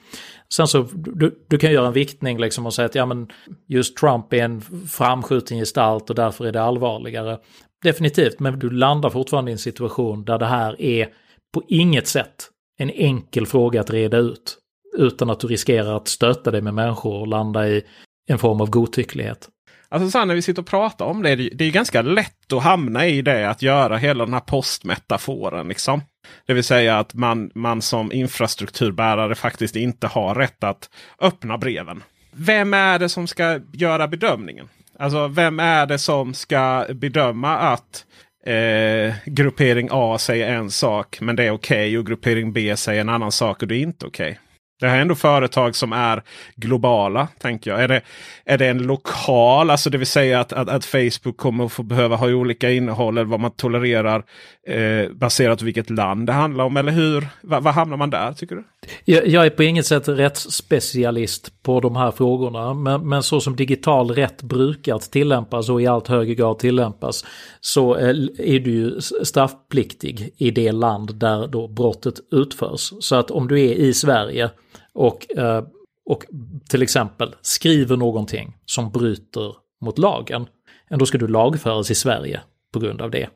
Sen så, du, du kan göra en viktning liksom och säga att ja men just Trump är en framskjuten gestalt och därför är det allvarligare. Definitivt, men du landar fortfarande i en situation där det här är på inget sätt en enkel fråga att reda ut. Utan att du riskerar att stöta dig med människor och landa i en form av godtycklighet. Alltså så här, när vi sitter och pratar om det, det är ganska lätt att hamna i det att göra hela den här postmetaforen. Liksom. Det vill säga att man, man som infrastrukturbärare faktiskt inte har rätt att öppna breven. Vem är det som ska göra bedömningen? Alltså vem är det som ska bedöma att eh, gruppering A säger en sak men det är okej okay, och gruppering B säger en annan sak och det är inte okej. Okay. Det här är ändå företag som är globala. tänker jag. Är det, är det en lokal, alltså det vill säga att, att, att Facebook kommer att få behöva ha olika innehåll eller vad man tolererar eh, baserat på vilket land det handlar om? Eller hur? Vad hamnar man där tycker du? Jag, jag är på inget sätt rättsspecialist på de här frågorna. Men, men så som digital rätt brukar tillämpas och i allt högre grad tillämpas så eh, är du ju straffpliktig i det land där då brottet utförs. Så att om du är i Sverige och, eh, och till exempel skriver någonting som bryter mot lagen, då ska du lagföras i Sverige på grund av det.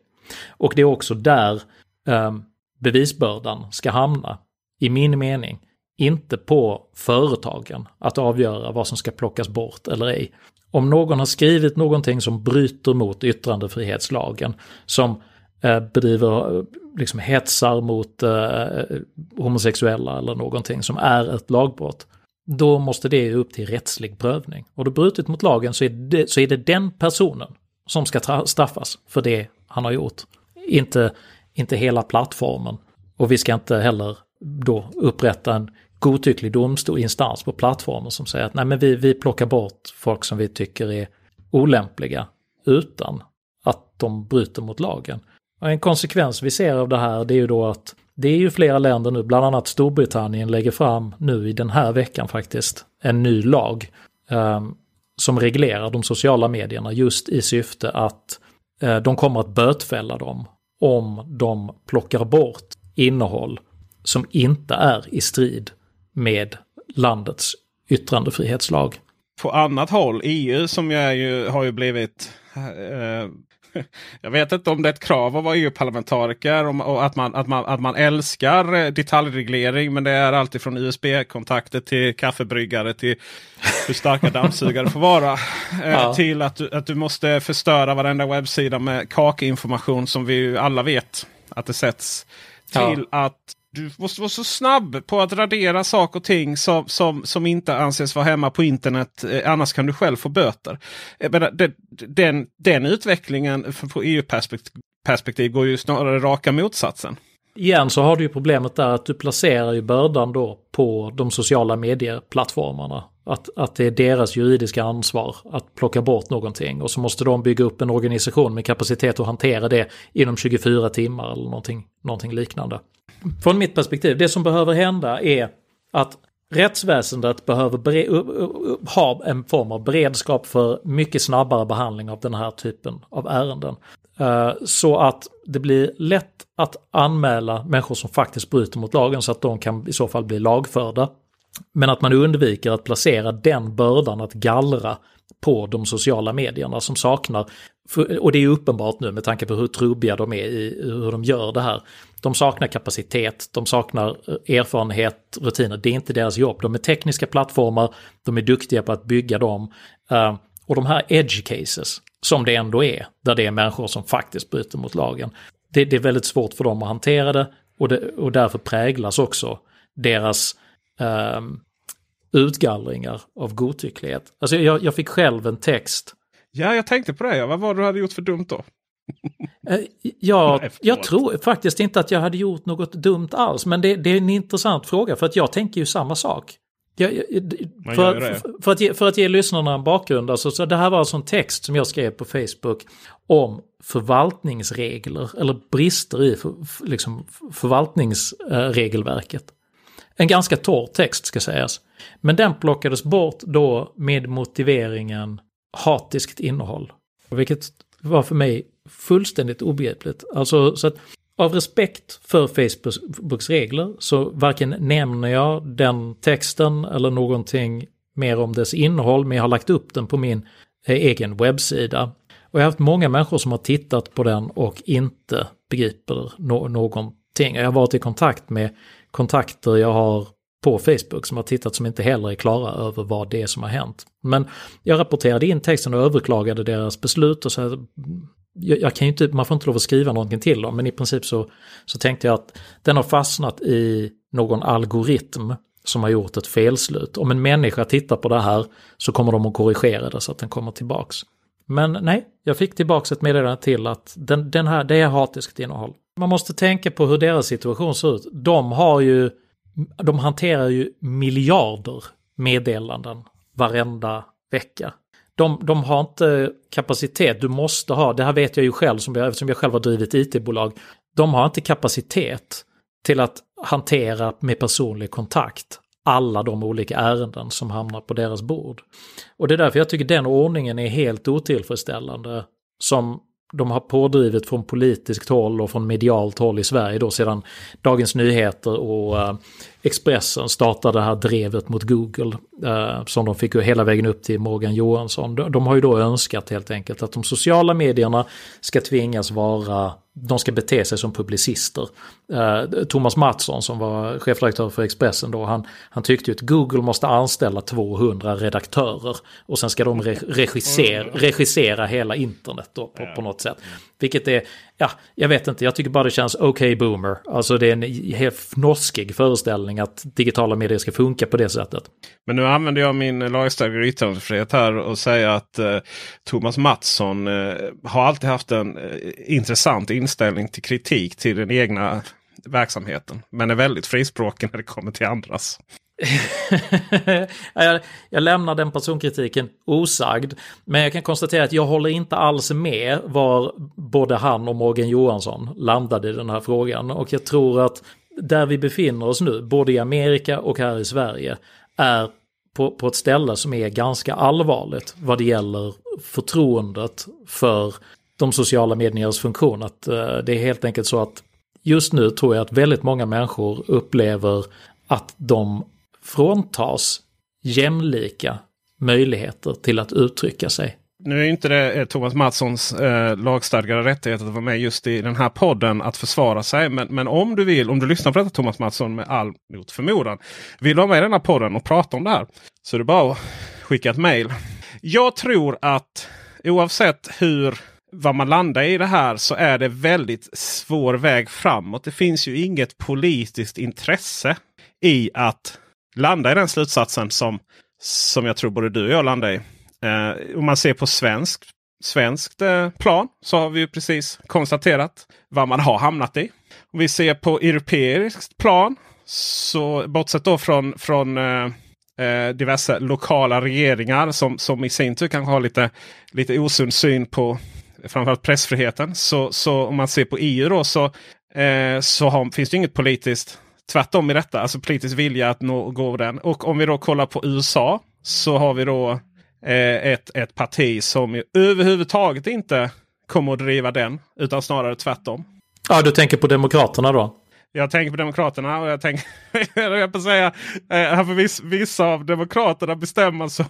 Och det är också där ehm, bevisbördan ska hamna, i min mening. Inte på företagen att avgöra vad som ska plockas bort eller ej. Om någon har skrivit någonting som bryter mot yttrandefrihetslagen, som Eh, bedriver, liksom hetsar mot eh, homosexuella eller någonting som är ett lagbrott, då måste det upp till rättslig prövning. Och då brutit mot lagen så är, det, så är det den personen som ska straffas för det han har gjort. Inte, inte hela plattformen. Och vi ska inte heller då upprätta en godtycklig domstolinstans på plattformen som säger att nej men vi, vi plockar bort folk som vi tycker är olämpliga utan att de bryter mot lagen. En konsekvens vi ser av det här det är ju då att det är ju flera länder nu, bland annat Storbritannien lägger fram nu i den här veckan faktiskt en ny lag eh, som reglerar de sociala medierna just i syfte att eh, de kommer att bötfälla dem om de plockar bort innehåll som inte är i strid med landets yttrandefrihetslag. På annat håll, EU som jag ju, har ju blivit eh, jag vet inte om det är ett krav att vara EU-parlamentariker och att man, att, man, att man älskar eh, detaljreglering. Men det är alltid från USB-kontakter till kaffebryggare till hur starka dammsugare får vara. Eh, ja. Till att du, att du måste förstöra varenda webbsida med kakinformation som vi alla vet att det sätts. Till ja. att du måste vara så snabb på att radera saker och ting som, som, som inte anses vara hemma på internet. Eh, annars kan du själv få böter. Men den, den, den utvecklingen på EU-perspektiv går ju snarare raka motsatsen. Igen så har du ju problemet där att du placerar ju bördan då på de sociala medieplattformarna. Att, att det är deras juridiska ansvar att plocka bort någonting och så måste de bygga upp en organisation med kapacitet att hantera det inom 24 timmar eller någonting, någonting liknande från mitt perspektiv, det som behöver hända är att rättsväsendet behöver ha en form av beredskap för mycket snabbare behandling av den här typen av ärenden. Eh, så att det blir lätt att anmäla människor som faktiskt bryter mot lagen så att de kan i så fall bli lagförda. Men att man undviker att placera den bördan att gallra på de sociala medierna som saknar, och det är uppenbart nu med tanke på hur trubbiga de är i hur de gör det här. De saknar kapacitet, de saknar eh, erfarenhet, rutiner. Det är inte deras jobb. De är tekniska plattformar, de är duktiga på att bygga dem. Eh, och de här edge cases, som det ändå är, där det är människor som faktiskt bryter mot lagen. Det, det är väldigt svårt för dem att hantera det och, det, och därför präglas också deras um, utgallringar av godtycklighet. Alltså jag, jag fick själv en text. Ja, jag tänkte på det. Vad var det du hade gjort för dumt då? Eh, ja, jag tror faktiskt inte att jag hade gjort något dumt alls. Men det, det är en intressant fråga för att jag tänker ju samma sak. Jag, för, för, för, att ge, för att ge lyssnarna en bakgrund, alltså, så det här var alltså en text som jag skrev på Facebook om förvaltningsregler eller brister i för, liksom, förvaltningsregelverket. En ganska torr text ska sägas. Men den plockades bort då med motiveringen hatiskt innehåll. Vilket var för mig fullständigt obegripligt. Alltså så att av respekt för Facebooks regler så varken nämner jag den texten eller någonting mer om dess innehåll, men jag har lagt upp den på min eh, egen webbsida. Och jag har haft många människor som har tittat på den och inte begriper no någonting. Jag har varit i kontakt med kontakter jag har på Facebook som har tittat som inte heller är klara över vad det är som har hänt. Men jag rapporterade in texten och överklagade deras beslut och så jag, jag, kan ju inte, man får inte lov att skriva någonting till dem, men i princip så, så tänkte jag att den har fastnat i någon algoritm som har gjort ett felslut. Om en människa tittar på det här så kommer de att korrigera det så att den kommer tillbaks. Men nej, jag fick tillbaks ett meddelande till att den, den här, det är hatiskt innehåll. Man måste tänka på hur deras situation ser ut. De har ju, de hanterar ju miljarder meddelanden varenda vecka. De, de har inte kapacitet, du måste ha, det här vet jag ju själv som jag, eftersom jag själv har drivit IT-bolag. De har inte kapacitet till att hantera med personlig kontakt alla de olika ärenden som hamnar på deras bord. Och det är därför jag tycker den ordningen är helt otillfredsställande som de har pådrivit från politiskt håll och från medialt håll i Sverige då sedan Dagens Nyheter och uh, Expressen startade det här drevet mot Google eh, som de fick hela vägen upp till Morgan Johansson. De, de har ju då önskat helt enkelt att de sociala medierna ska tvingas vara de ska bete sig som publicister. Eh, Thomas Mattsson som var chefredaktör för Expressen då, han, han tyckte ju att Google måste anställa 200 redaktörer och sen ska de re regissera, regissera hela internet då på, på något sätt. Vilket är, ja, jag vet inte, jag tycker bara det känns okej okay boomer. Alltså det är en helt fnoskig föreställning att digitala medier ska funka på det sättet. Men nu använder jag min lagstadgade yttrandefrihet här och säger att eh, Thomas Mattsson eh, har alltid haft en eh, intressant inställning till kritik till den egna verksamheten. Men är väldigt frispråkig när det kommer till andras. jag, jag lämnar den personkritiken osagd. Men jag kan konstatera att jag håller inte alls med var både han och Morgan Johansson landade i den här frågan. Och jag tror att där vi befinner oss nu, både i Amerika och här i Sverige, är på, på ett ställe som är ganska allvarligt vad det gäller förtroendet för de sociala mediernas funktion. Att uh, det är helt enkelt så att just nu tror jag att väldigt många människor upplever att de fråntas jämlika möjligheter till att uttrycka sig. Nu är inte det eh, Thomas Mattssons eh, lagstadgade rättighet att vara med just i den här podden att försvara sig. Men, men om du vill, om du lyssnar på detta Thomas Mattsson med all mot förmodan. Vill du vara med i denna podden och prata om det här. Så är det bara att skicka ett mejl. Jag tror att oavsett hur vad man landar i det här så är det väldigt svår väg framåt. Det finns ju inget politiskt intresse i att landa i den slutsatsen som, som jag tror både du och jag landar i. Eh, om man ser på svensk, svenskt eh, plan så har vi ju precis konstaterat vad man har hamnat i. Om vi ser på europeiskt plan så bortsett då från, från eh, eh, diverse lokala regeringar som, som i sin tur kanske har lite, lite osund syn på framförallt pressfriheten. Så, så om man ser på EU då så, eh, så har, finns det inget politiskt tvärtom i detta. Alltså politisk vilja att nå, gå den. Och om vi då kollar på USA så har vi då eh, ett, ett parti som överhuvudtaget inte kommer att driva den. Utan snarare tvärtom. Ja, du tänker på Demokraterna då? Jag tänker på Demokraterna och jag tänker, jag på säga, eh, viss, vissa av Demokraterna bestämmer sig...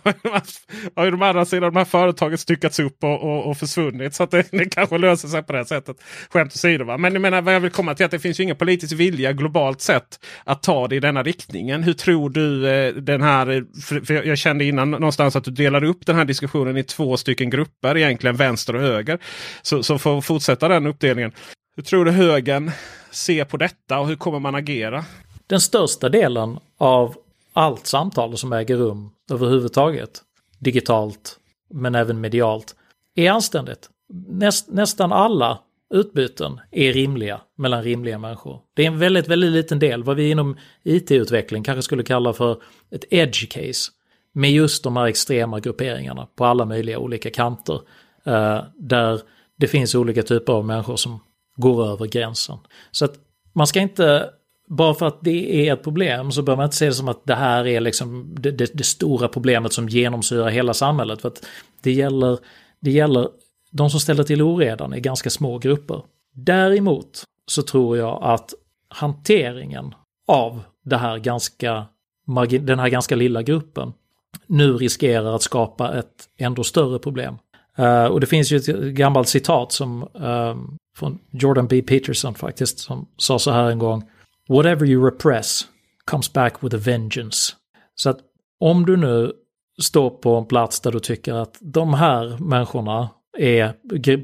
har ju de andra sidan de här företagen styckats upp och, och, och försvunnit. Så att det, det kanske löser sig på det sättet. Skämt åsido. Va? Men jag menar vad jag vill komma till att det finns ju ingen politisk vilja globalt sett att ta det i denna riktningen. Hur tror du eh, den här, eh, för, jag kände innan någonstans att du delade upp den här diskussionen i två stycken grupper egentligen vänster och höger. Så, så får fortsätta den uppdelningen. Hur tror du högern ser på detta och hur kommer man agera? Den största delen av allt samtal som äger rum överhuvudtaget, digitalt men även medialt, är anständigt. Näst, nästan alla utbyten är rimliga mellan rimliga människor. Det är en väldigt, väldigt liten del, vad vi inom IT-utveckling kanske skulle kalla för ett edge case. Med just de här extrema grupperingarna på alla möjliga olika kanter. Eh, där det finns olika typer av människor som går över gränsen. Så att man ska inte bara för att det är ett problem så bör man inte se det som att det här är liksom det, det, det stora problemet som genomsyrar hela samhället. För att det gäller, det gäller de som ställer till oredan i ganska små grupper. Däremot så tror jag att hanteringen av det här ganska, den här ganska lilla gruppen nu riskerar att skapa ett ändå större problem. Uh, och det finns ju ett gammalt citat som um, från Jordan B. Peterson faktiskt som sa så här en gång. Whatever you repress comes back with a vengeance. Så att om du nu står på en plats där du tycker att de här människorna är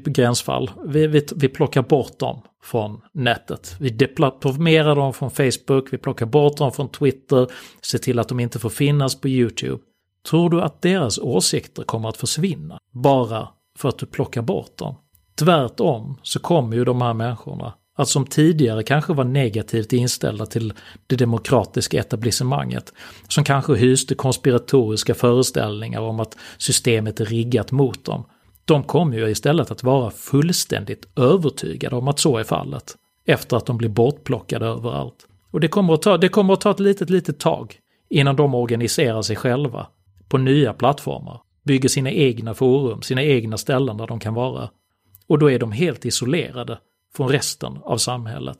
gränsfall. Vi, vi, vi plockar bort dem från nätet. Vi deplattformerar dem från Facebook, vi plockar bort dem från Twitter, ser till att de inte får finnas på YouTube. Tror du att deras åsikter kommer att försvinna bara för att du plockar bort dem? Tvärtom så kommer ju de här människorna att som tidigare kanske var negativt inställda till det demokratiska etablissemanget, som kanske hyste konspiratoriska föreställningar om att systemet är riggat mot dem, de kommer ju istället att vara fullständigt övertygade om att så är fallet, efter att de blir bortplockade överallt. Och det kommer att ta, det kommer att ta ett litet, litet tag innan de organiserar sig själva på nya plattformar, bygger sina egna forum, sina egna ställen där de kan vara. Och då är de helt isolerade från resten av samhället.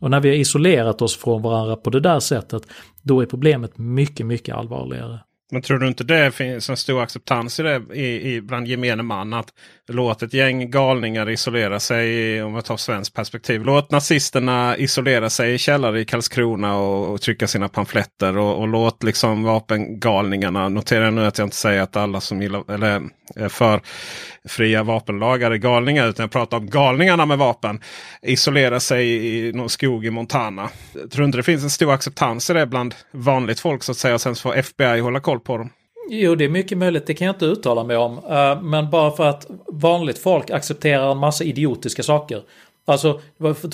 Och när vi har isolerat oss från varandra på det där sättet, då är problemet mycket, mycket allvarligare. Men tror du inte det finns en stor acceptans i det i, i bland gemene man? Att låt ett gäng galningar isolera sig, om man tar svenskt perspektiv. Låt nazisterna isolera sig i källare i Karlskrona och, och trycka sina pamfletter. Och, och, låt liksom vapengalningarna, notera nu att jag inte säger att alla som gillar, eller eh, för fria vapenlagar är galningar. Utan jag pratar om galningarna med vapen. Isolera sig i någon skog i Montana. Jag tror inte det finns en stor acceptans i det bland vanligt folk så att säga. Och sen får FBI hålla koll på dem. Jo, det är mycket möjligt. Det kan jag inte uttala mig om. Eh, men bara för att vanligt folk accepterar en massa idiotiska saker. Alltså,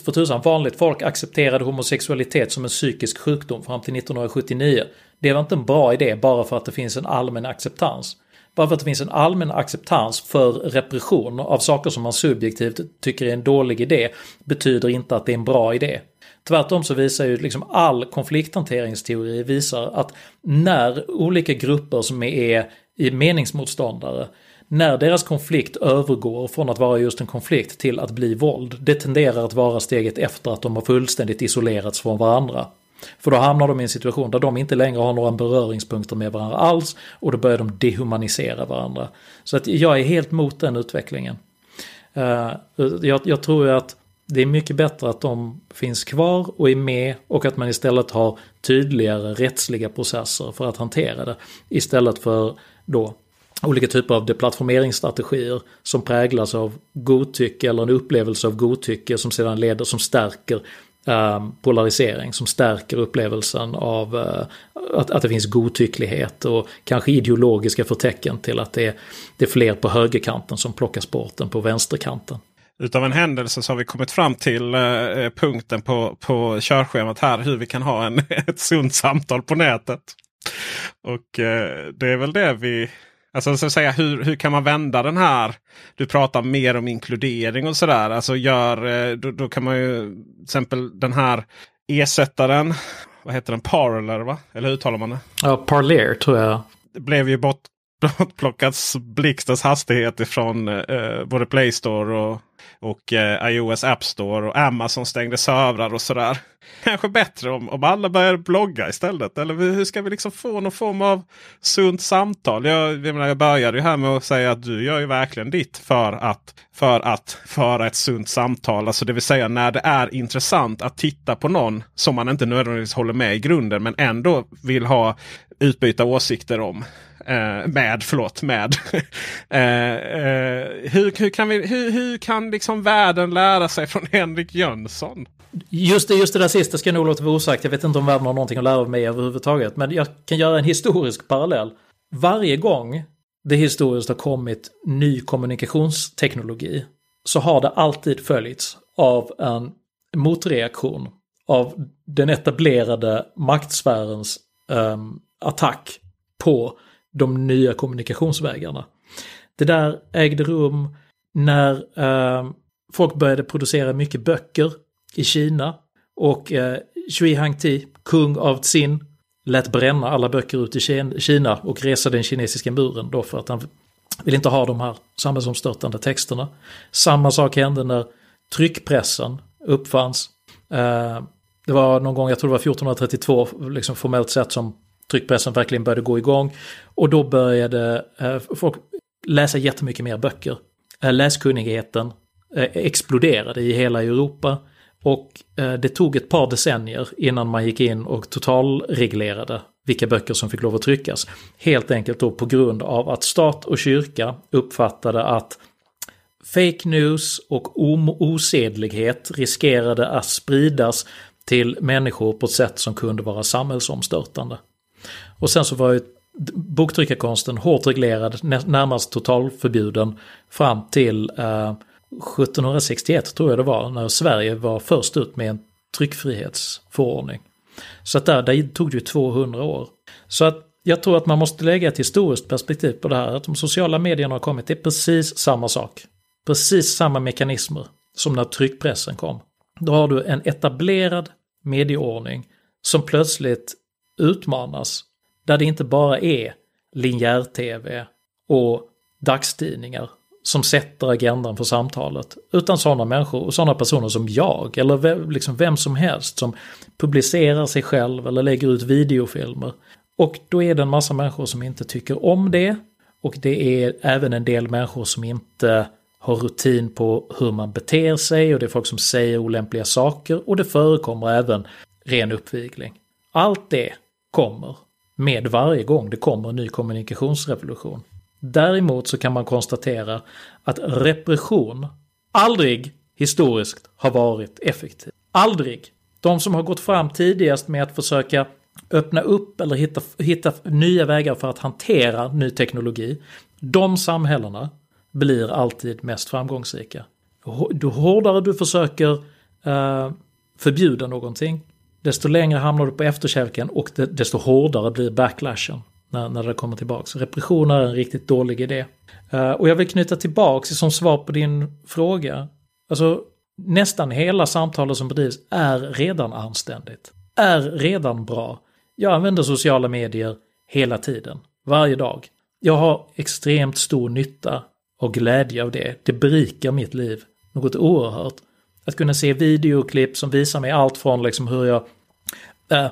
för tusan, vanligt folk accepterade homosexualitet som en psykisk sjukdom fram till 1979. Det var inte en bra idé bara för att det finns en allmän acceptans. Bara för att det finns en allmän acceptans för repression av saker som man subjektivt tycker är en dålig idé betyder inte att det är en bra idé. Tvärtom så visar ju liksom all konflikthanteringsteori visar att när olika grupper som är meningsmotståndare när deras konflikt övergår från att vara just en konflikt till att bli våld, det tenderar att vara steget efter att de har fullständigt isolerats från varandra. För då hamnar de i en situation där de inte längre har några beröringspunkter med varandra alls och då börjar de dehumanisera varandra. Så att jag är helt mot den utvecklingen. Eh, jag, jag tror att det är mycket bättre att de finns kvar och är med och att man istället har tydligare rättsliga processer för att hantera det. Istället för då olika typer av deplattformeringsstrategier som präglas av godtycke eller en upplevelse av godtycke som sedan leder, som stärker eh, polarisering, som stärker upplevelsen av eh, att, att det finns godtycklighet och kanske ideologiska förtecken till att det är, det är fler på högerkanten som plockas bort än på vänsterkanten. Utav en händelse så har vi kommit fram till eh, punkten på, på körschemat här. Hur vi kan ha en, ett sunt samtal på nätet. Och eh, det är väl det vi... Alltså så att säga, hur, hur kan man vända den här? Du pratar mer om inkludering och sådär. Alltså gör, eh, då, då kan man ju till exempel den här ersättaren. Vad heter den? Parler va? Eller hur uttalar man det? Ja, Parler tror jag. Det blev ju bort, bortplockats blixtens hastighet ifrån eh, både Play Store och och eh, iOS App Store och Amazon stängde servrar och sådär. Kanske bättre om, om alla börjar blogga istället. Eller hur ska vi liksom få någon form av sunt samtal? Jag, jag, menar, jag började ju här med att säga att du gör ju verkligen ditt för att, för att föra ett sunt samtal. Alltså det vill säga när det är intressant att titta på någon som man inte nödvändigtvis håller med i grunden men ändå vill ha utbyta åsikter om. Eh, med, förlåt, med. eh, eh, hur, hur, kan vi, hur, hur kan liksom världen lära sig från Henrik Jönsson? Just det, just det där sista ska jag nog låta vara osagt. Jag vet inte om världen har någonting att lära av mig överhuvudtaget. Men jag kan göra en historisk parallell. Varje gång det historiskt har kommit ny kommunikationsteknologi så har det alltid följts av en motreaktion av den etablerade maktsfärens um, attack på de nya kommunikationsvägarna. Det där ägde rum när um, folk började producera mycket böcker i Kina Och eh, Shui Hangti, kung av Tsin, lät bränna alla böcker ut i Kina och resa den kinesiska muren då för att han vill inte ha de här samhällsomstörtande texterna. Samma sak hände när tryckpressen uppfanns. Eh, det var någon gång, jag tror det var 1432, liksom formellt sett som tryckpressen verkligen började gå igång. Och då började eh, folk läsa jättemycket mer böcker. Eh, läskunnigheten eh, exploderade i hela Europa. Och eh, det tog ett par decennier innan man gick in och totalreglerade vilka böcker som fick lov att tryckas. Helt enkelt då på grund av att stat och kyrka uppfattade att fake news och osedlighet riskerade att spridas till människor på ett sätt som kunde vara samhällsomstörtande. Och sen så var ju boktryckarkonsten hårt reglerad, närmast totalförbjuden fram till eh, 1761 tror jag det var, när Sverige var först ut med en tryckfrihetsförordning. Så att där, där tog det ju 200 år. Så att jag tror att man måste lägga ett historiskt perspektiv på det här. Att de sociala medierna har kommit, det är precis samma sak. Precis samma mekanismer som när tryckpressen kom. Då har du en etablerad medieordning som plötsligt utmanas. Där det inte bara är linjär-tv och dagstidningar som sätter agendan för samtalet. Utan sådana människor och sådana personer som jag eller liksom vem som helst som publicerar sig själv eller lägger ut videofilmer. Och då är det en massa människor som inte tycker om det. Och det är även en del människor som inte har rutin på hur man beter sig och det är folk som säger olämpliga saker och det förekommer även ren uppvigling. Allt det kommer med varje gång det kommer en ny kommunikationsrevolution. Däremot så kan man konstatera att repression aldrig historiskt har varit effektiv. Aldrig. De som har gått fram tidigast med att försöka öppna upp eller hitta, hitta nya vägar för att hantera ny teknologi. De samhällena blir alltid mest framgångsrika. Ju hårdare du försöker eh, förbjuda någonting, desto längre hamnar du på efterkälken och desto hårdare blir backlashen när, när det kommer tillbaks. Repression är en riktigt dålig idé. Uh, och jag vill knyta tillbaks som svar på din fråga. Alltså nästan hela samtalet som bedrivs är redan anständigt. Är redan bra. Jag använder sociala medier hela tiden. Varje dag. Jag har extremt stor nytta och glädje av det. Det berikar mitt liv. Något oerhört. Att kunna se videoklipp som visar mig allt från liksom hur jag äh,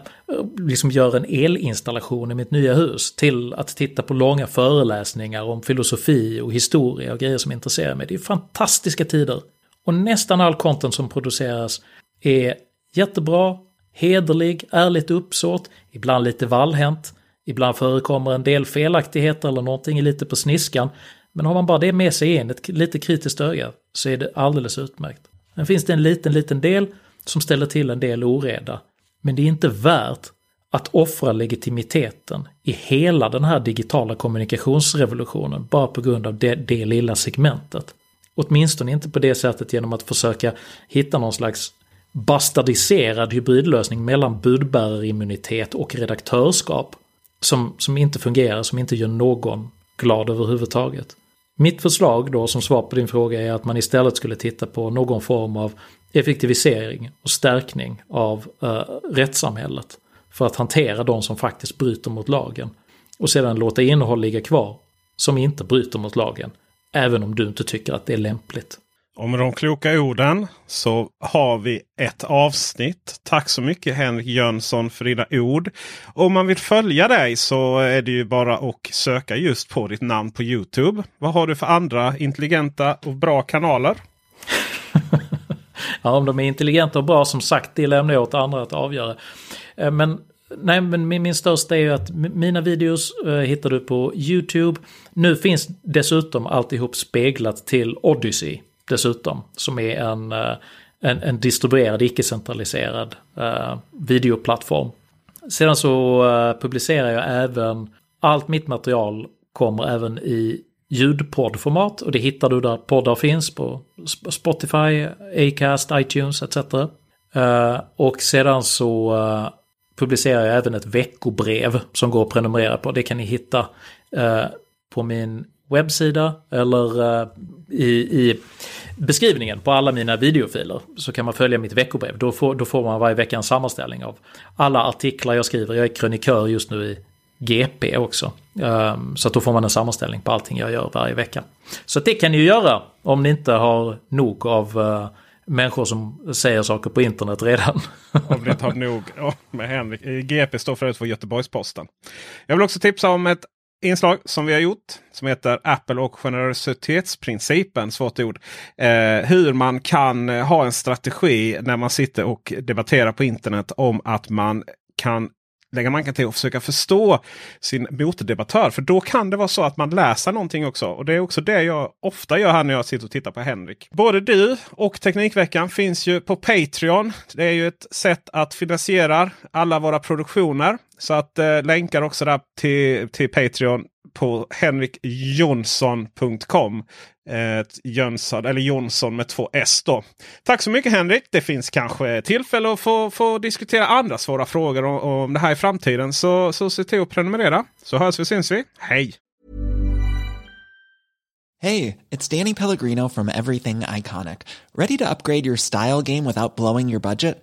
liksom gör en elinstallation i mitt nya hus till att titta på långa föreläsningar om filosofi och historia och grejer som intresserar mig. Det är fantastiska tider. Och nästan all content som produceras är jättebra, hederlig, ärligt uppsåt, ibland lite vallhänt, ibland förekommer en del felaktigheter eller någonting lite på sniskan. Men har man bara det med sig in, ett lite kritiskt öga, så är det alldeles utmärkt. Men finns det en liten, liten del som ställer till en del oreda. Men det är inte värt att offra legitimiteten i hela den här digitala kommunikationsrevolutionen bara på grund av det, det lilla segmentet. Åtminstone inte på det sättet genom att försöka hitta någon slags bastardiserad hybridlösning mellan budbärarimmunitet och redaktörskap som, som inte fungerar, som inte gör någon glad överhuvudtaget. Mitt förslag då som svar på din fråga är att man istället skulle titta på någon form av effektivisering och stärkning av uh, rättssamhället för att hantera de som faktiskt bryter mot lagen. Och sedan låta innehåll ligga kvar som inte bryter mot lagen, även om du inte tycker att det är lämpligt. Och med de kloka orden så har vi ett avsnitt. Tack så mycket Henrik Jönsson för dina ord. Om man vill följa dig så är det ju bara att söka just på ditt namn på Youtube. Vad har du för andra intelligenta och bra kanaler? ja, om de är intelligenta och bra som sagt, det lämnar jag åt andra att avgöra. Eh, men Nej, men min, min största är ju att mina videos eh, hittar du på YouTube. Nu finns dessutom alltihop speglat till Odyssey dessutom. Som är en, eh, en, en distribuerad, icke-centraliserad eh, videoplattform. Sedan så eh, publicerar jag även, allt mitt material kommer även i ljudpoddformat och det hittar du där poddar finns på Spotify, Acast, iTunes etc. Eh, och sedan så eh, publicerar jag även ett veckobrev som går att prenumerera på. Det kan ni hitta eh, på min webbsida eller i, i beskrivningen på alla mina videofiler så kan man följa mitt veckobrev. Då får, då får man varje vecka en sammanställning av alla artiklar jag skriver. Jag är krönikör just nu i GP också. Ehm, så att då får man en sammanställning på allting jag gör varje vecka. Så det kan ni ju göra om ni inte har nog av eh, människor som säger saker på internet redan. Om ni inte har nog med Henrik. Eh, GP står förut för Göteborgs-Posten. Jag vill också tipsa om ett inslag som vi har gjort som heter Apple och generositetsprincipen. Svårt ord. Eh, hur man kan ha en strategi när man sitter och debatterar på internet om att man kan lägga manken till och försöka förstå sin motdebattör. För då kan det vara så att man läser någonting också. Och det är också det jag ofta gör här när jag sitter och tittar på Henrik. Både du och Teknikveckan finns ju på Patreon. Det är ju ett sätt att finansiera alla våra produktioner. Så att eh, länkar också där till, till Patreon på henrikjonsson.com. Eh, Jönsson, eller Jonsson med två S då. Tack så mycket Henrik. Det finns kanske tillfälle att få, få diskutera andra svåra frågor om, om det här i framtiden. Så, så se till att prenumerera. Så hörs vi syns vi. Hej! Hej, it's Danny Pellegrino from Everything Iconic. Ready to upgrade your style game without blowing your budget?